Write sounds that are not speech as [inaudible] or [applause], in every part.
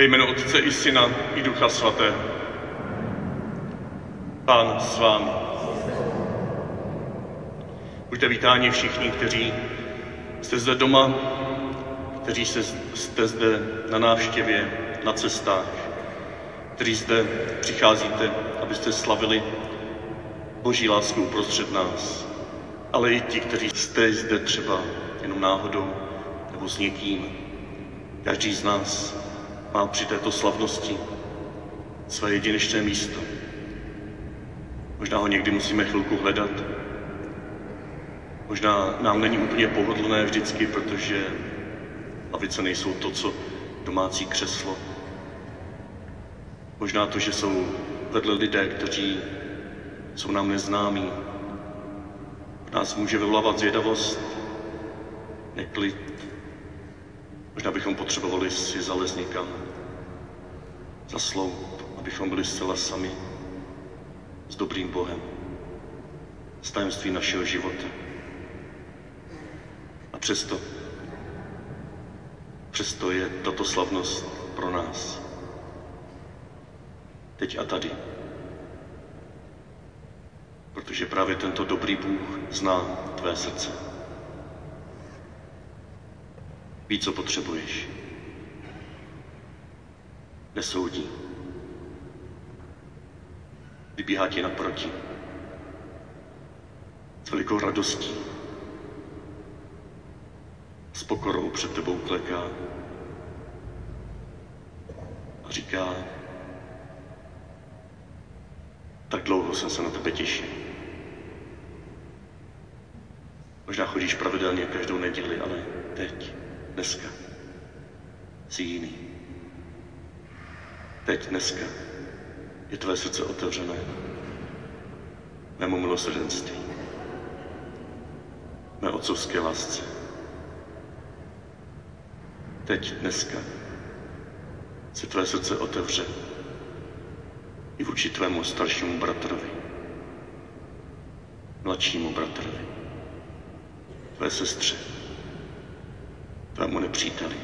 Ve jménu Otce i Syna i Ducha Svatého. Pán s vámi. Buďte vítáni všichni, kteří jste zde doma, kteří jste zde na návštěvě, na cestách, kteří zde přicházíte, abyste slavili Boží lásku uprostřed nás, ale i ti, kteří jste zde třeba jenom náhodou nebo s někým. Každý z nás má při této slavnosti své jedinečné místo. Možná ho někdy musíme chvilku hledat. Možná nám není úplně pohodlné vždycky, protože lavice nejsou to, co domácí křeslo. Možná to, že jsou vedle lidé, kteří jsou nám neznámí. Nás může vyvolávat zvědavost, neklid. Možná bychom potřebovali si zalez někam, zasloup, abychom byli zcela sami s dobrým Bohem, s tajemství našeho života. A přesto, přesto je tato slavnost pro nás. Teď a tady. Protože právě tento dobrý Bůh zná tvé srdce. Ví, co potřebuješ. Nesoudí. Vybíhá ti naproti. S velikou radostí. S pokorou před tebou kleká. A říká, tak dlouho jsem se na tebe těšil. Možná chodíš pravidelně každou neděli, ale teď, dneska, jsi jiný. Teď, dneska, je tvé srdce otevřené. Mému milosrdenství, mé otcovské lásce. Teď, dneska, se tvé srdce otevře i vůči tvému staršímu bratrovi, mladšímu bratrovi, tvé sestře, tvému nepříteli.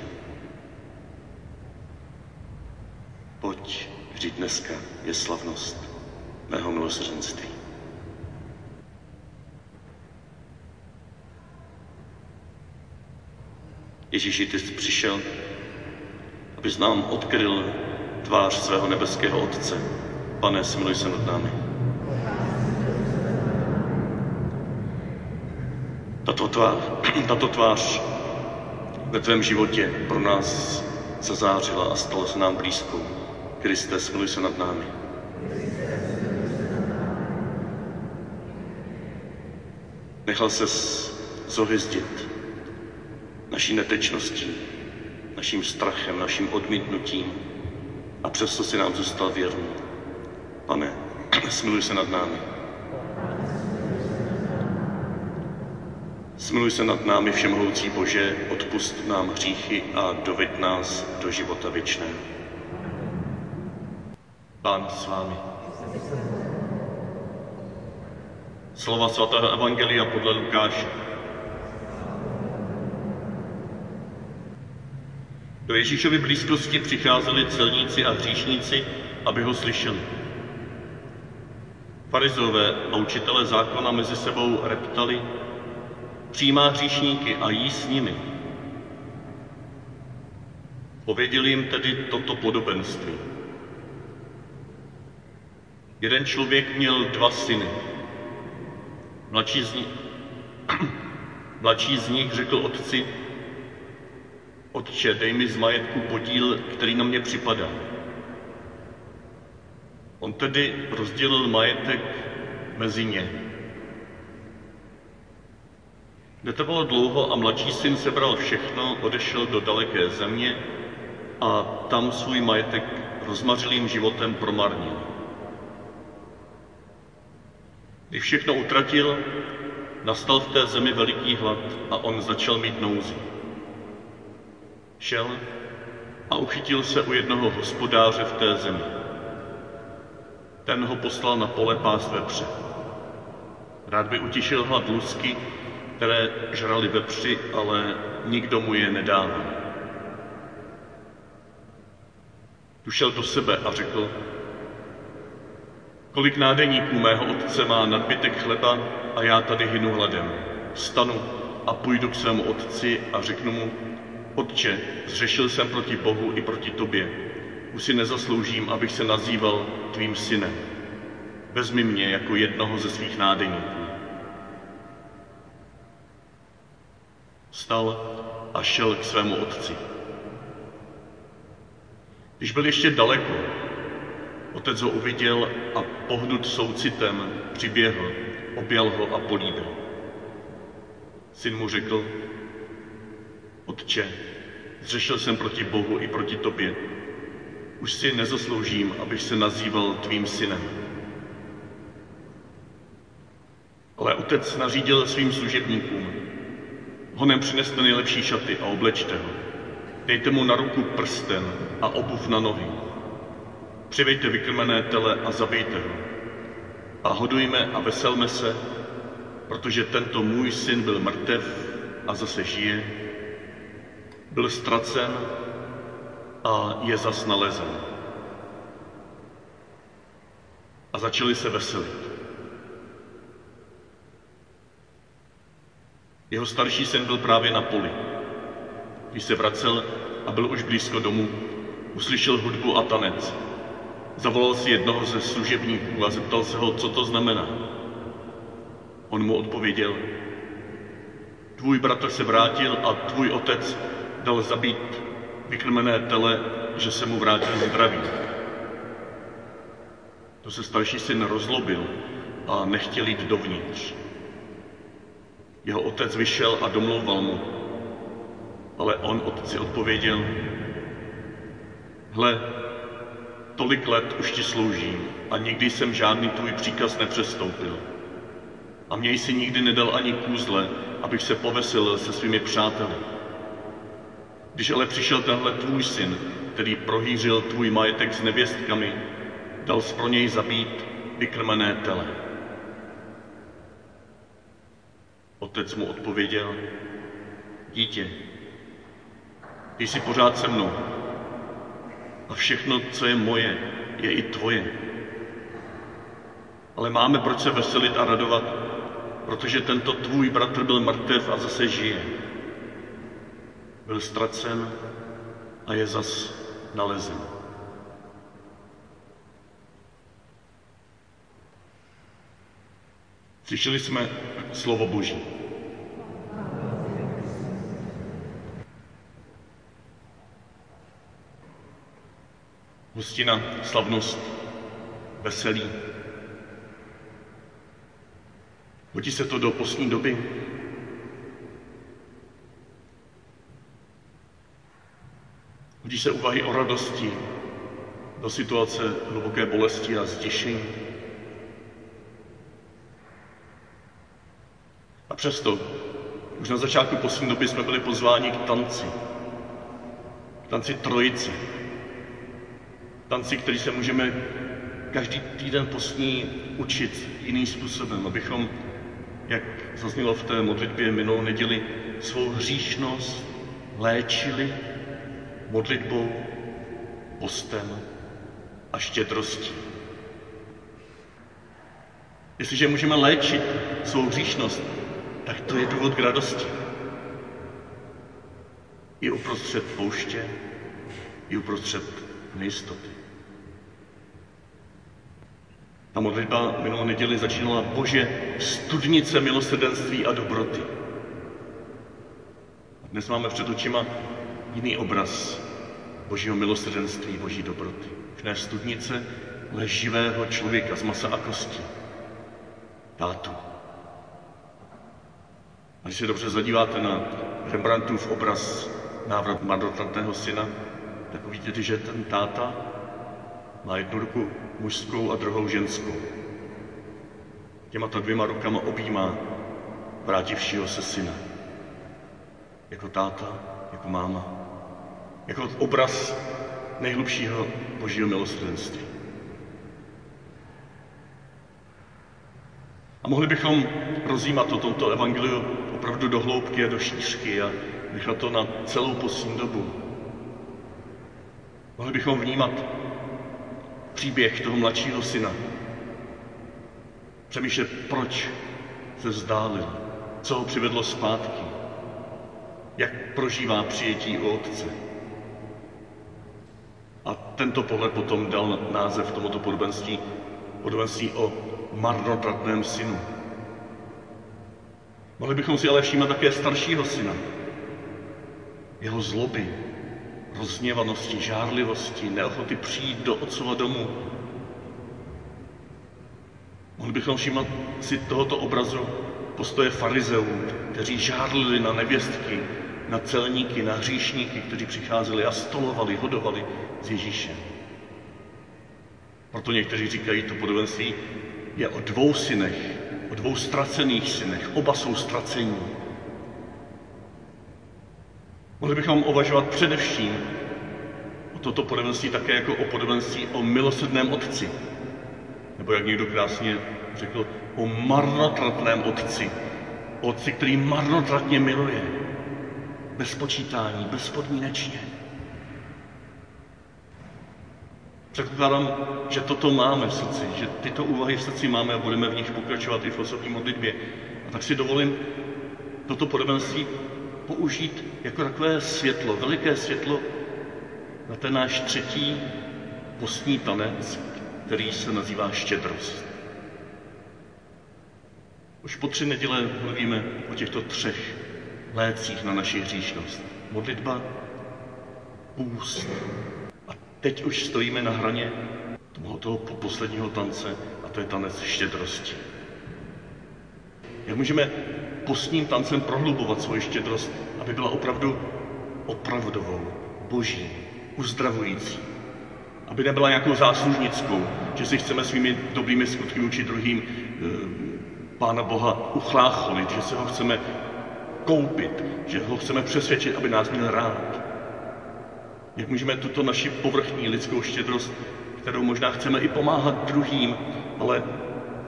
Pojď, vždyť dneska je slavnost mého milosrdenství. Ježíši, ty jsi přišel, abys nám odkryl tvář svého nebeského Otce. Pane, smiluj se nad námi. Tato tvář, [clears throat] tato tvář ve tvém životě pro nás zazářila a stala se nám blízkou. Kriste, smiluj se nad námi. Nechal se zohyzdit naší netečností, naším strachem, naším odmítnutím a přesto si nám zůstal věrný. Pane, [clears throat] smiluj se nad námi. Smiluj se nad námi, všemohoucí Bože, odpust nám hříchy a doveď nás do života věčného. Pán s vámi. Slova svatého Evangelia podle Lukáše. Do Ježíšovy blízkosti přicházeli celníci a hříšníci, aby ho slyšeli. Farizové a učitelé zákona mezi sebou reptali, přijímá hříšníky a jí s nimi. Pověděli jim tedy toto podobenství. Jeden člověk měl dva syny. Mladší z, nich, [clears throat] mladší z nich řekl otci, Otče, dej mi z majetku podíl, který na mě připadá. On tedy rozdělil majetek mezi ně. Netrvalo dlouho a mladší syn sebral všechno, odešel do daleké země a tam svůj majetek rozmařilým životem promarnil. Když všechno utratil, nastal v té zemi veliký hlad a on začal mít nouzi. Šel a uchytil se u jednoho hospodáře v té zemi. Ten ho poslal na pole pást vepře. Rád by utišil hlad lusky, které žrali vepři, ale nikdo mu je nedával. Tu šel do sebe a řekl, kolik nádeníků mého otce má nadbytek chleba a já tady hynu hladem. Vstanu a půjdu k svému otci a řeknu mu, Otče, zřešil jsem proti Bohu i proti tobě. Už si nezasloužím, abych se nazýval tvým synem. Vezmi mě jako jednoho ze svých nádeníků. Stal a šel k svému otci. Když byl ještě daleko, otec ho uviděl a pohnut soucitem přiběhl, objal ho a políbil. Syn mu řekl, Otče, zřešil jsem proti Bohu i proti tobě. Už si nezasloužím, abych se nazýval tvým synem. Ale otec nařídil svým služebníkům, honem přineste nejlepší šaty a oblečte ho. Dejte mu na ruku prsten a obuv na nohy. Přivejte vykrmené tele a zabijte ho. A hodujme a veselme se, protože tento můj syn byl mrtev a zase žije, byl ztracen a je zas nalezen. A začali se veselit. Jeho starší syn byl právě na poli. Když se vracel a byl už blízko domu, uslyšel hudbu a tanec. Zavolal si jednoho ze služebníků a zeptal se ho, co to znamená. On mu odpověděl, tvůj bratr se vrátil a tvůj otec dal zabít vykrmené tele, že se mu vrátil zdravý. To se starší syn rozlobil a nechtěl jít dovnitř. Jeho otec vyšel a domlouval mu, ale on otci odpověděl, hle, tolik let už ti sloužím a nikdy jsem žádný tvůj příkaz nepřestoupil. A mě jsi nikdy nedal ani kůzle, abych se povesil se svými přáteli. Když ale přišel tenhle tvůj syn, který prohýřil tvůj majetek s nevěstkami, dal pro něj zabít vykrmené tele. Otec mu odpověděl, dítě, ty jsi pořád se mnou a všechno, co je moje, je i tvoje. Ale máme proč se veselit a radovat, protože tento tvůj bratr byl mrtev a zase žije byl ztracen a je zas nalezen. Slyšeli jsme slovo Boží. Hostina, slavnost, veselí. Hodí se to do postní doby, Hodí se úvahy o radosti do situace hluboké bolesti a zděšení. Přesto, už na začátku poslední doby jsme byli pozváni k tanci. K tanci trojici. Tanci, který se můžeme každý týden postní učit jiným způsobem, abychom, jak zaznělo v té modlitbě minulou neděli, svou hříšnost léčili modlitbou, postem a štědrostí. Jestliže můžeme léčit svou hříšnost, tak to je důvod k radosti. I uprostřed pouště, i uprostřed nejistoty. Ta modlitba minulou neděli začínala Bože, studnice milosrdenství a dobroty. Dnes máme před očima jiný obraz božího milosrdenství, boží dobroty. Už ne studnice, ale živého člověka z masa a kosti. Tátu. A když se dobře zadíváte na Rembrandtův obraz návrat marnotratného syna, tak uvidíte, že ten táta má jednu ruku mužskou a druhou ženskou. Těma to dvěma rukama objímá vrátivšího se syna. Jako táta, jako máma jako obraz nejhlubšího božího milosrdenství. A mohli bychom rozjímat o tomto evangeliu opravdu do hloubky a do šířky a nechat to na celou poslední dobu. Mohli bychom vnímat příběh toho mladšího syna. Přemýšlet, proč se vzdálil, co ho přivedlo zpátky, jak prožívá přijetí u otce. A tento pohled potom dal název tomuto podobenství, podobenství o marnotratném synu. Mohli bychom si ale všímat také staršího syna, jeho zloby, rozněvanosti, žárlivosti, neochoty přijít do otcova domu. Mohli bychom všímat si tohoto obrazu postoje farizeů, kteří žárlili na nevěstky, na celníky, na hříšníky, kteří přicházeli a stolovali, hodovali s Ježíšem. Proto někteří říkají, to podobenství je o dvou synech, o dvou ztracených synech. Oba jsou ztracení. Mohli bychom uvažovat především o toto podobenství také jako o podobenství o milosrdném otci. Nebo jak někdo krásně řekl, o marnotratném otci. Otci, který marnotratně miluje. Bez počítání, bezpodmínečně. Předpokládám, že toto máme v srdci, že tyto úvahy v srdci máme a budeme v nich pokračovat i v osobní modlitbě. A tak si dovolím toto podobenství použít jako takové světlo, veliké světlo na ten náš třetí postní tanec, který se nazývá štědrost. Už po tři neděle mluvíme o těchto třech lécích na naši hříšnost. Modlitba, půst teď už stojíme na hraně toho posledního tance a to je tanec štědrosti. Jak můžeme postním tancem prohlubovat svoji štědrost, aby byla opravdu opravdovou, boží, uzdravující. Aby nebyla nějakou záslužnickou, že si chceme svými dobrými skutky učit druhým e, Pána Boha uchlácholit, že se ho chceme koupit, že ho chceme přesvědčit, aby nás měl rád. Jak můžeme tuto naši povrchní lidskou štědrost, kterou možná chceme i pomáhat druhým, ale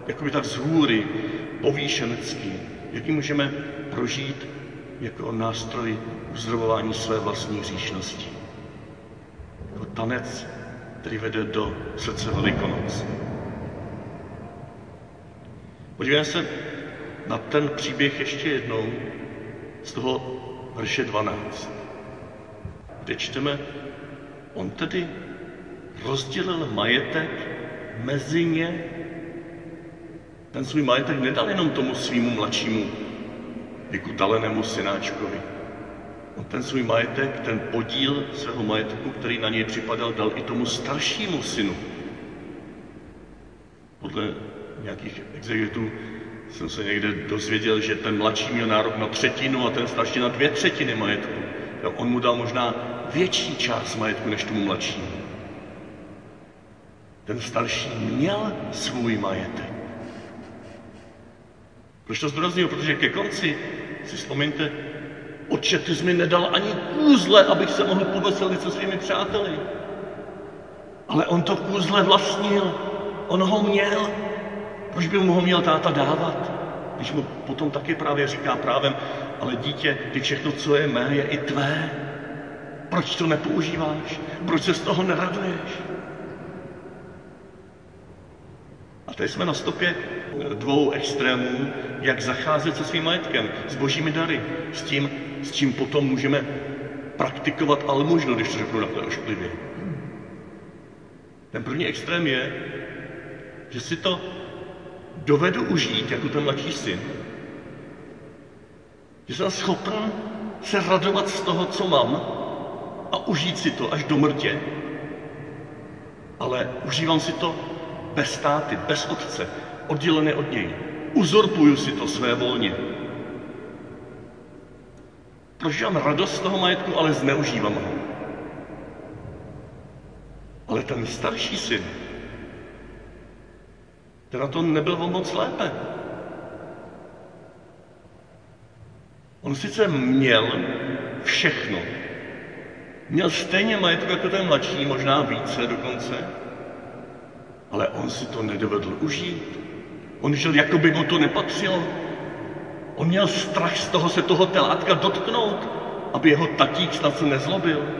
jakoby tak z hůry, povýšenecký, jak ji můžeme prožít jako nástroj uzdravování své vlastní hříšnosti. Jako tanec, který vede do srdce Velikonoc. Podívejme se na ten příběh ještě jednou z toho verše 12, kde čteme, on tedy rozdělil majetek mezi ně. Ten svůj majetek nedal jenom tomu svýmu mladšímu vykutalenému synáčkovi. On ten svůj majetek, ten podíl svého majetku, který na něj připadal, dal i tomu staršímu synu. Podle nějakých exegetů jsem se někde dozvěděl, že ten mladší měl nárok na třetinu a ten starší na dvě třetiny majetku. On mu dal možná větší část majetku než tomu mladšímu. Ten starší měl svůj majetek. Proč to zdůraznuju? Protože ke konci si vzpomeňte, Otče, ty jsi mi nedal ani kůzle, abych se mohl poveselit se svými přáteli. Ale on to kůzle vlastnil, on ho měl. Proč by mu ho měl táta dávat? Když mu potom taky právě říká právem, ale dítě, ty všechno, co je mé, je i tvé. Proč to nepoužíváš? Proč se z toho neraduješ? A tady jsme na stopě dvou extrémů, jak zacházet se svým majetkem, s božími dary, s tím, s čím potom můžeme praktikovat almužnu, když to řeknu takhle ošklivě. Ten první extrém je, že si to dovedu užít jako ten mladší syn. Že jsem schopen se radovat z toho, co mám a užít si to až do mrtě. Ale užívám si to bez státy, bez otce, oddělené od něj. Uzurpuju si to své volně. Prožívám radost z toho majetku, ale zneužívám ho. Ale ten starší syn, ten na to nebyl moc lépe. On sice měl všechno. Měl stejně majetku jako ten mladší, možná více dokonce, ale on si to nedovedl užít. On žil, jako by mu to nepatřilo. On měl strach z toho se toho telátka dotknout, aby jeho tatík snad se nezlobil.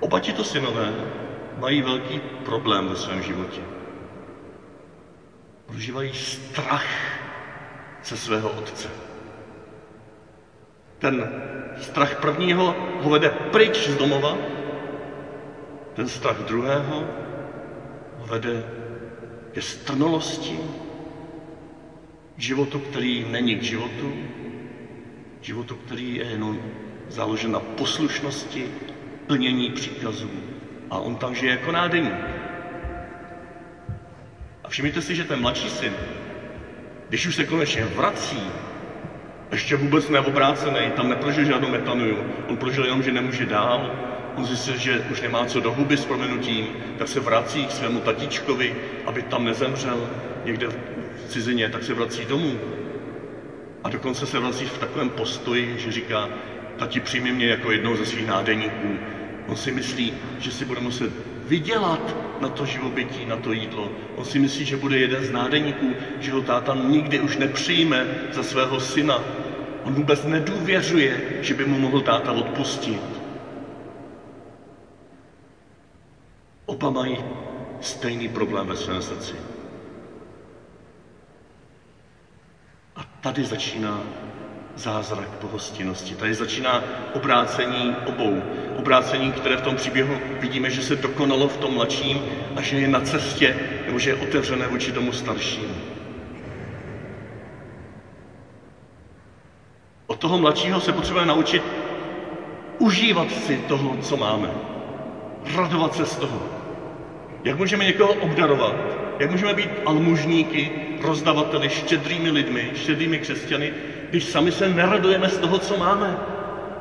oba tito synové mají velký problém ve svém životě. Prožívají strach ze svého otce. Ten strach prvního ho vede pryč z domova, ten strach druhého ho vede ke strnolosti, k životu, který není k životu, životu, který je jenom založen na poslušnosti, plnění příkazů. A on tam žije jako nádeník. A všimněte si, že ten mladší syn, když už se konečně vrací, ještě vůbec neobrácený, tam neprožil žádnou metanuju, on prožil jenom, že nemůže dál, on zjistil, že už nemá co do huby s proměnutím, tak se vrací k svému tatičkovi, aby tam nezemřel někde v cizině, tak se vrací domů. A dokonce se vrací v takovém postoji, že říká, tati přijmi mě jako jednou ze svých nádeníků. On si myslí, že si bude muset vydělat na to živobytí, na to jídlo. On si myslí, že bude jeden z nádeníků, že ho táta nikdy už nepřijme za svého syna. On vůbec nedůvěřuje, že by mu mohl táta odpustit. Oba mají stejný problém ve svém srdci. A tady začíná zázrak pohostinnosti. Tady začíná obrácení obou. Obrácení, které v tom příběhu vidíme, že se dokonalo v tom mladším a že je na cestě, nebo že je otevřené vůči tomu staršímu. Od toho mladšího se potřebujeme naučit užívat si toho, co máme. Radovat se z toho. Jak můžeme někoho obdarovat? Jak můžeme být almužníky, rozdavateli, štědrými lidmi, štědrými křesťany, když sami se neradujeme z toho, co máme,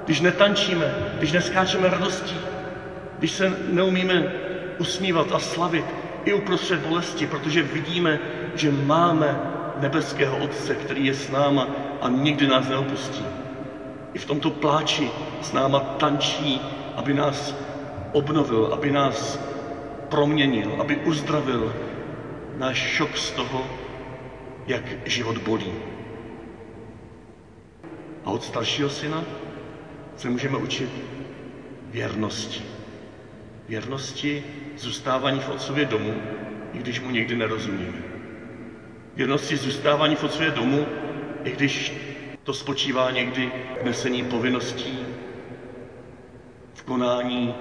když netančíme, když neskáčeme radostí, když se neumíme usmívat a slavit i uprostřed bolesti, protože vidíme, že máme nebeského Otce, který je s náma a nikdy nás neopustí. I v tomto pláči s náma tančí, aby nás obnovil, aby nás proměnil, aby uzdravil náš šok z toho, jak život bolí. A od staršího syna se můžeme učit věrnosti. Věrnosti zůstávání v otcově domu, i když mu někdy nerozumíme. Věrnosti zůstávání v otcově domu, i když to spočívá někdy v nesení povinností, v konání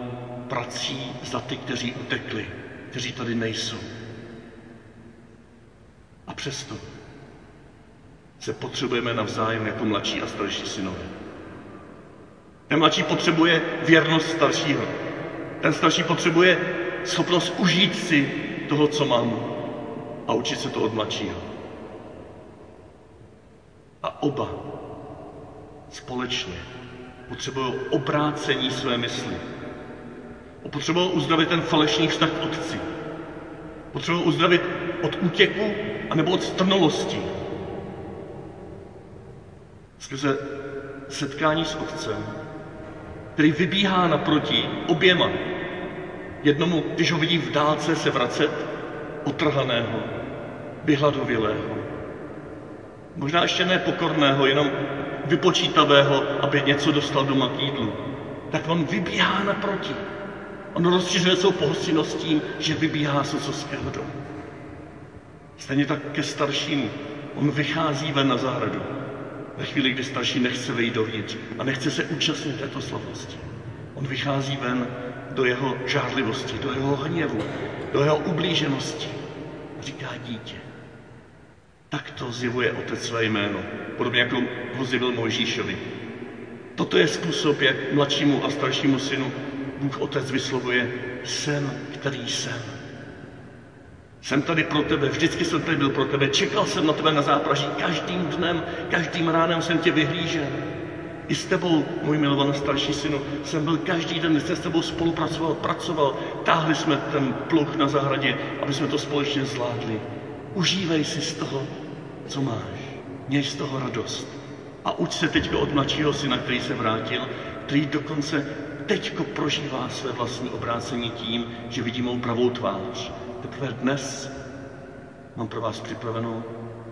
prací za ty, kteří utekli, kteří tady nejsou. A přesto se potřebujeme navzájem jako mladší a starší synové. Ten mladší potřebuje věrnost staršího. Ten starší potřebuje schopnost užít si toho, co mám a učit se to od mladšího. A oba společně potřebují obrácení své mysli. Potřebují uzdravit ten falešný vztah k otci. Potřebují uzdravit od útěku anebo od strnolosti. Skrze setkání s otcem, který vybíhá naproti oběma. Jednomu, když ho vidí v dálce se vracet, otrhaného, vyhladovělého. Možná ještě ne pokorného, jenom vypočítavého, aby něco dostal doma k jídlu. Tak on vybíhá naproti. On rozšiřuje svou pohostinností, že vybíhá z otcovského domu. Stejně tak ke staršímu. On vychází ven na zahradu. Ve chvíli, kdy starší nechce vejít dovnitř a nechce se účastnit této slavnosti. On vychází ven do jeho žádlivosti, do jeho hněvu, do jeho ublíženosti. Říká dítě. Tak to zjevuje otec své jméno, podobně jako ho zjevil Mojžíšovi. Toto je způsob, jak mladšímu a staršímu synu Bůh Otec vyslovuje, jsem, který jsem. Jsem tady pro tebe, vždycky jsem tady byl pro tebe, čekal jsem na tebe na zápraží, každým dnem, každým ránem jsem tě vyhlížel. I s tebou, můj milovaný starší synu, jsem byl každý den, jsem s tebou spolupracoval, pracoval, táhli jsme ten pluch na zahradě, aby jsme to společně zvládli. Užívej si z toho, co máš. Měj z toho radost. A uč se teď od mladšího syna, který se vrátil, který dokonce teďko prožívá své vlastní obrácení tím, že vidí mou pravou tvář. Teprve dnes mám pro vás připravenou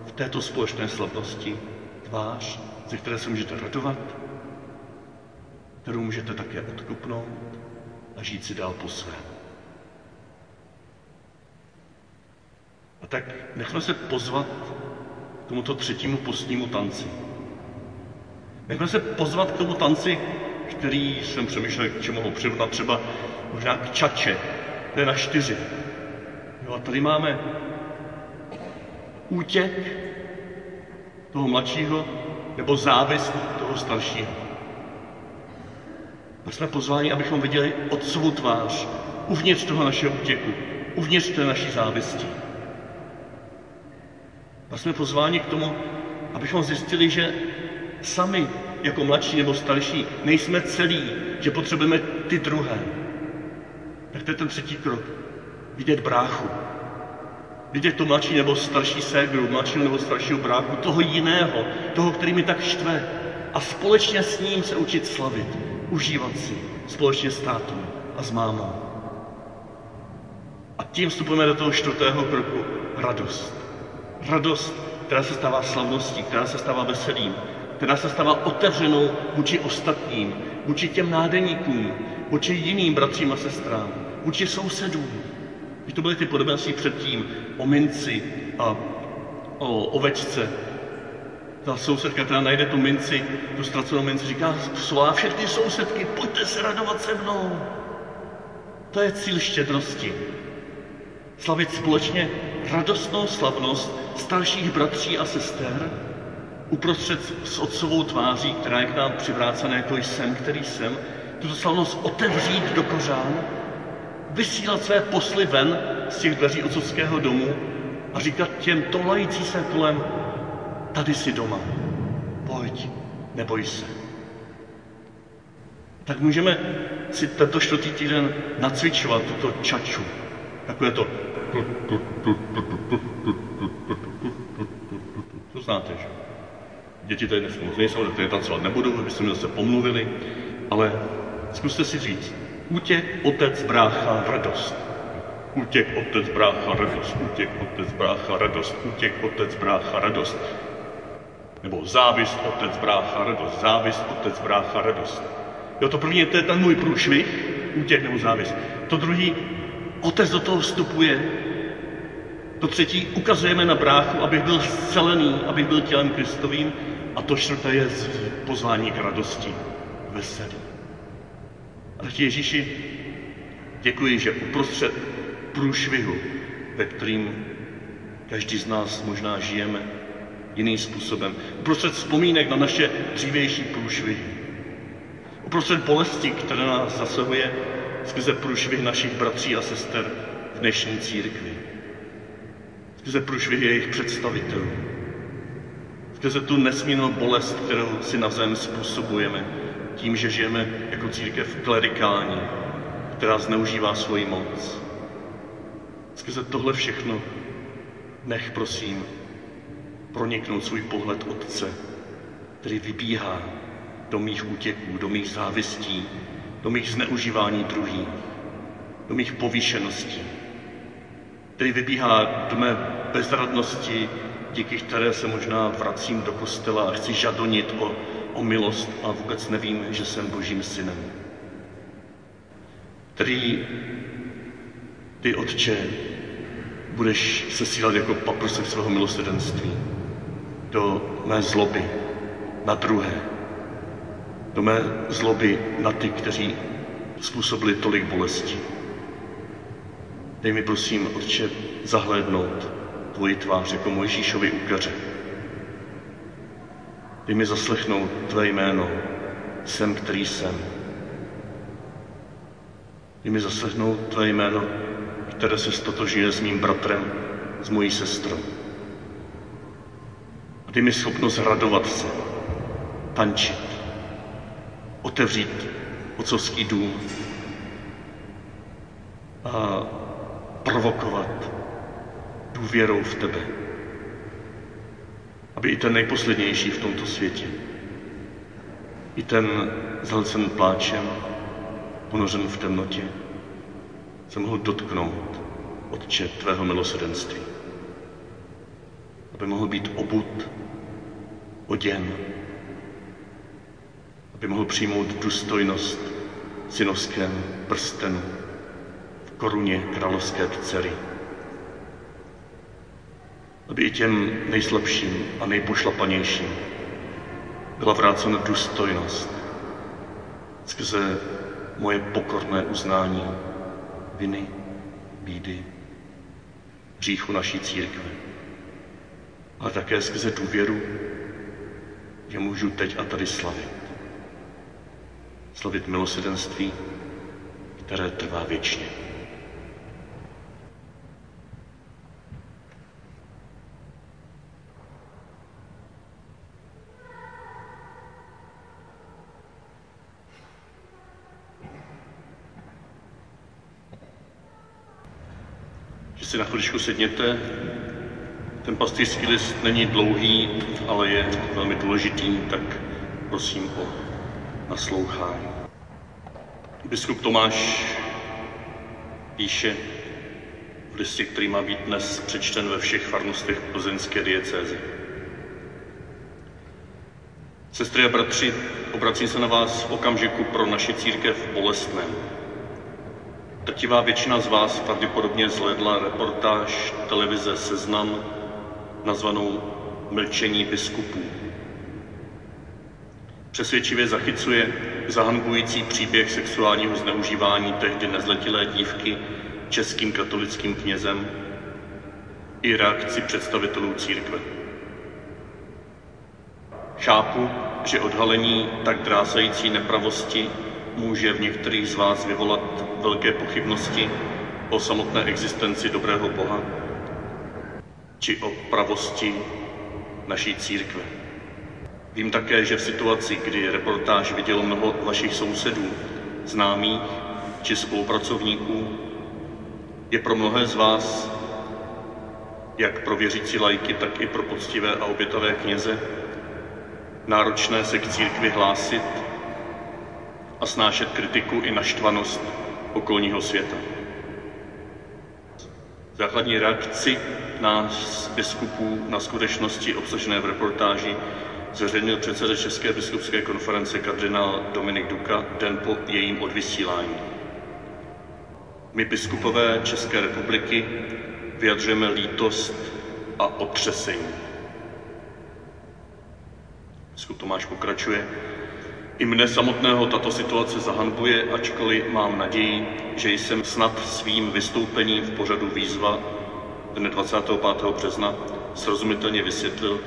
v této společné slavnosti tvář, ze které se můžete radovat, kterou můžete také odkupnout a žít si dál po svém. A tak nechme se pozvat k tomuto třetímu postnímu tanci. Nechme se pozvat k tomu tanci, který jsem přemýšlel, k čemu ho přirovnat, třeba možná k čače, je na čtyři. Jo, a tady máme útěk toho mladšího nebo závist toho staršího. A jsme pozváni, abychom viděli otcovu tvář uvnitř toho našeho útěku, uvnitř té naší závisti. A jsme pozváni k tomu, abychom zjistili, že sami jako mladší nebo starší nejsme celí, že potřebujeme ty druhé. Tak to je ten třetí krok. Vidět bráchu. Vidět to mladší nebo starší ségru, mladšího nebo staršího bráchu, toho jiného, toho, který mi tak štve. A společně s ním se učit slavit, užívat si, společně s tátou a s mámou. A tím vstupujeme do toho čtvrtého kroku. Radost. Radost, která se stává slavností, která se stává veselým, která se stává otevřenou vůči ostatním, vůči těm nádeníkům, vůči jiným bratřím a sestrám, vůči sousedům. Když to byly ty podobenství předtím o minci a o ovečce, ta sousedka, která najde tu minci, tu ztracenou minci, říká, svolá všechny sousedky, pojďte se radovat se mnou. To je cíl štědrosti. Slavit společně radostnou slavnost starších bratří a sester, uprostřed s otcovou tváří, která je k nám přivrácena jako jsem, který jsem, tuto slavnost otevřít do kořán, vysílat své posly ven z těch dveří otcovského domu a říkat těm tolající se kolem, tady si doma, pojď, neboj se. Tak můžeme si tento čtvrtý týden nacvičovat tuto čaču, takové to to znáte, že? Děti tady dneska moc nejsou, tady tancovat nebudu, abyste mi zase pomluvili, ale zkuste si říct, útěk, otec, brácha, radost. Útěk, otec, brácha, radost. Útěk, otec, brácha, radost. Útěk, otec, brácha, radost. Nebo závist, otec, brácha, radost. Závist, otec, brácha, radost. Jo, to první, to je ten můj průšvih, útěk nebo závist. To druhý, otec do toho vstupuje. To třetí, ukazujeme na bráchu, abych byl zcelený, abych byl tělem Kristovým. A to čtvrté je pozvání k radosti, veselí. A ti Ježíši, děkuji, že uprostřed průšvihu, ve kterým každý z nás možná žijeme jiným způsobem, uprostřed vzpomínek na naše dřívější průšvihy, uprostřed bolesti, která nás zasahuje skrze průšvih našich bratří a sester v dnešní církvi, skrze průšvih jejich představitelů, skrze tu nesmírnou bolest, kterou si navzájem způsobujeme, tím, že žijeme jako církev klerikální, která zneužívá svoji moc. Skrze tohle všechno nech, prosím, proniknout svůj pohled Otce, který vybíhá do mých útěků, do mých závistí, do mých zneužívání druhých, do mých povýšeností, který vybíhá do mé bezradnosti, díky které se možná vracím do kostela a chci žadonit o o milost a vůbec nevím, že jsem Božím synem. Který ty, Otče, budeš sesílat jako paprosek svého milosrdenství do mé zloby na druhé, do mé zloby na ty, kteří způsobili tolik bolesti. Dej mi prosím, Otče, zahlédnout tvoji tvář jako Mojžíšovi ukaře, Dej mi zaslechnout tvé jméno, jsem, který jsem. Dej mi zaslechnout tvé jméno, které se stotožňuje s mým bratrem, s mojí sestrou. A dej mi schopnost radovat se, tančit, otevřít otcovský dům a provokovat důvěrou v tebe aby i ten nejposlednější v tomto světě, i ten zhlcen pláčem, ponořen v temnotě, se mohl dotknout Otče tvého milosrdenství. Aby mohl být obut, oděn, aby mohl přijmout důstojnost synovském prstenu v koruně královské dcery. Aby i těm nejslabším a nejpošlapanějším byla vrácena důstojnost skrze moje pokorné uznání viny, bídy, hříchu naší církve, ale také skrze důvěru, že můžu teď a tady slavit. Slavit milosedenství, které trvá věčně. Že si na chviličku sedněte. Ten pastýřský list není dlouhý, ale je velmi důležitý, tak prosím o naslouchání. Biskup Tomáš píše v listě, který má být dnes přečten ve všech farnostech plzeňské diecézy. Sestry a bratři, obracím se na vás v okamžiku pro naši církev bolestném. Drtivá většina z vás pravděpodobně zhlédla reportáž televize Seznam nazvanou Mlčení biskupů. Přesvědčivě zachycuje zahanbující příběh sexuálního zneužívání tehdy nezletilé dívky českým katolickým knězem i reakci představitelů církve. Chápu, že odhalení tak drásající nepravosti může v některých z vás vyvolat velké pochybnosti o samotné existenci dobrého Boha či o pravosti naší církve. Vím také, že v situaci, kdy reportáž vidělo mnoho vašich sousedů, známých či spolupracovníků, je pro mnohé z vás, jak pro věřící lajky, tak i pro poctivé a obětavé kněze, náročné se k církvi hlásit a snášet kritiku i naštvanost okolního světa. Základní reakci nás biskupů na skutečnosti obsažené v reportáži zveřejnil předseda České biskupské konference kardinál Dominik Duka den po jejím odvysílání. My biskupové České republiky vyjadřujeme lítost a otřesení. Biskup Tomáš pokračuje. I mne samotného tato situace zahanbuje, ačkoliv mám naději, že jsem snad svým vystoupením v pořadu výzva dne 25. března srozumitelně vysvětlil,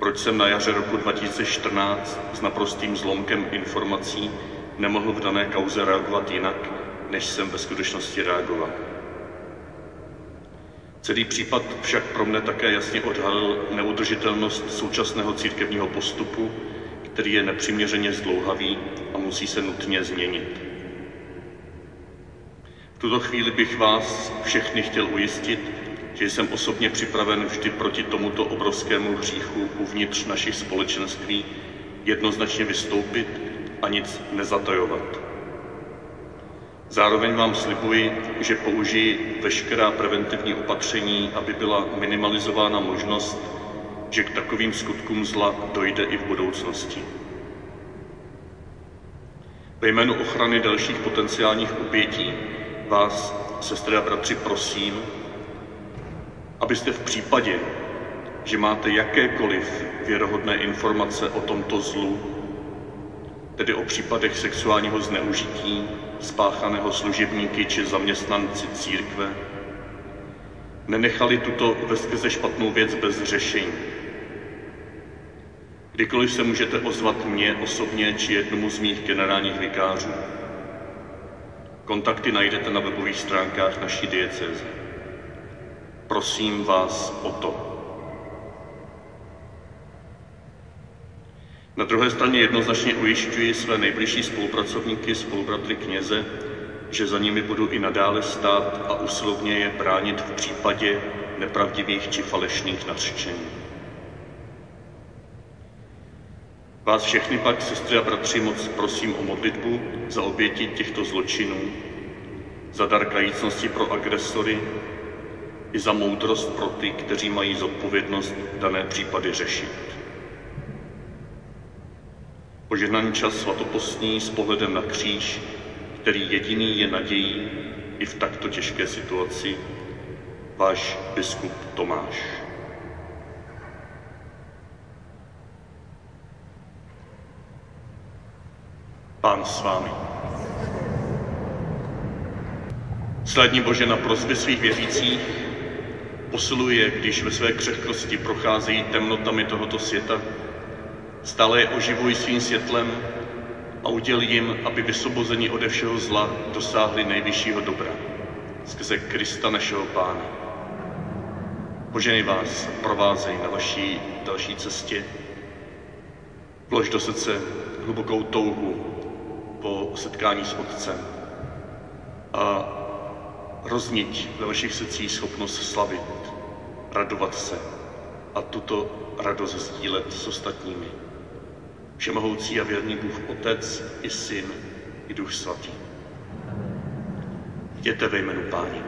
proč jsem na jaře roku 2014 s naprostým zlomkem informací nemohl v dané kauze reagovat jinak, než jsem ve skutečnosti reagoval. Celý případ však pro mne také jasně odhalil neudržitelnost současného církevního postupu, který je nepřiměřeně zdlouhavý a musí se nutně změnit. V tuto chvíli bych vás všechny chtěl ujistit, že jsem osobně připraven vždy proti tomuto obrovskému hříchu uvnitř našich společenství jednoznačně vystoupit a nic nezatajovat. Zároveň vám slibuji, že použiji veškerá preventivní opatření, aby byla minimalizována možnost, že k takovým skutkům zla dojde i v budoucnosti. Ve jménu ochrany dalších potenciálních obětí vás, sestry a bratři, prosím, abyste v případě, že máte jakékoliv věrohodné informace o tomto zlu, tedy o případech sexuálního zneužití spáchaného služebníky či zaměstnanci církve, nenechali tuto veskrze špatnou věc bez řešení. Kdykoliv se můžete ozvat mně osobně či jednomu z mých generálních vikářů. Kontakty najdete na webových stránkách naší diecéze. Prosím vás o to. Na druhé straně jednoznačně ujišťuji své nejbližší spolupracovníky, spolubratry kněze, že za nimi budu i nadále stát a usilovně je bránit v případě nepravdivých či falešných nařčení. Vás všechny pak, sestry a bratři, moc prosím o modlitbu za oběti těchto zločinů, za dar kajícnosti pro agresory i za moudrost pro ty, kteří mají zodpovědnost dané případy řešit. Požehnaný čas svatopostní s pohledem na kříž, který jediný je nadějí i v takto těžké situaci, váš biskup Tomáš. Pán s vámi. Slední Bože na prozby svých věřících posiluje, když ve své křehkosti procházejí temnotami tohoto světa, stále je oživují svým světlem a udělí jim, aby vysobození ode všeho zla dosáhli nejvyššího dobra, skrze Krista našeho Pána. Poženej vás provázej na vaší další cestě. Vlož do srdce hlubokou touhu po setkání s Otcem a rozniť ve vašich srdcích schopnost slavit, radovat se a tuto radost sdílet s ostatními. Všemohoucí a věrný Bůh Otec i Syn i Duch Svatý. Jděte ve jménu Páni.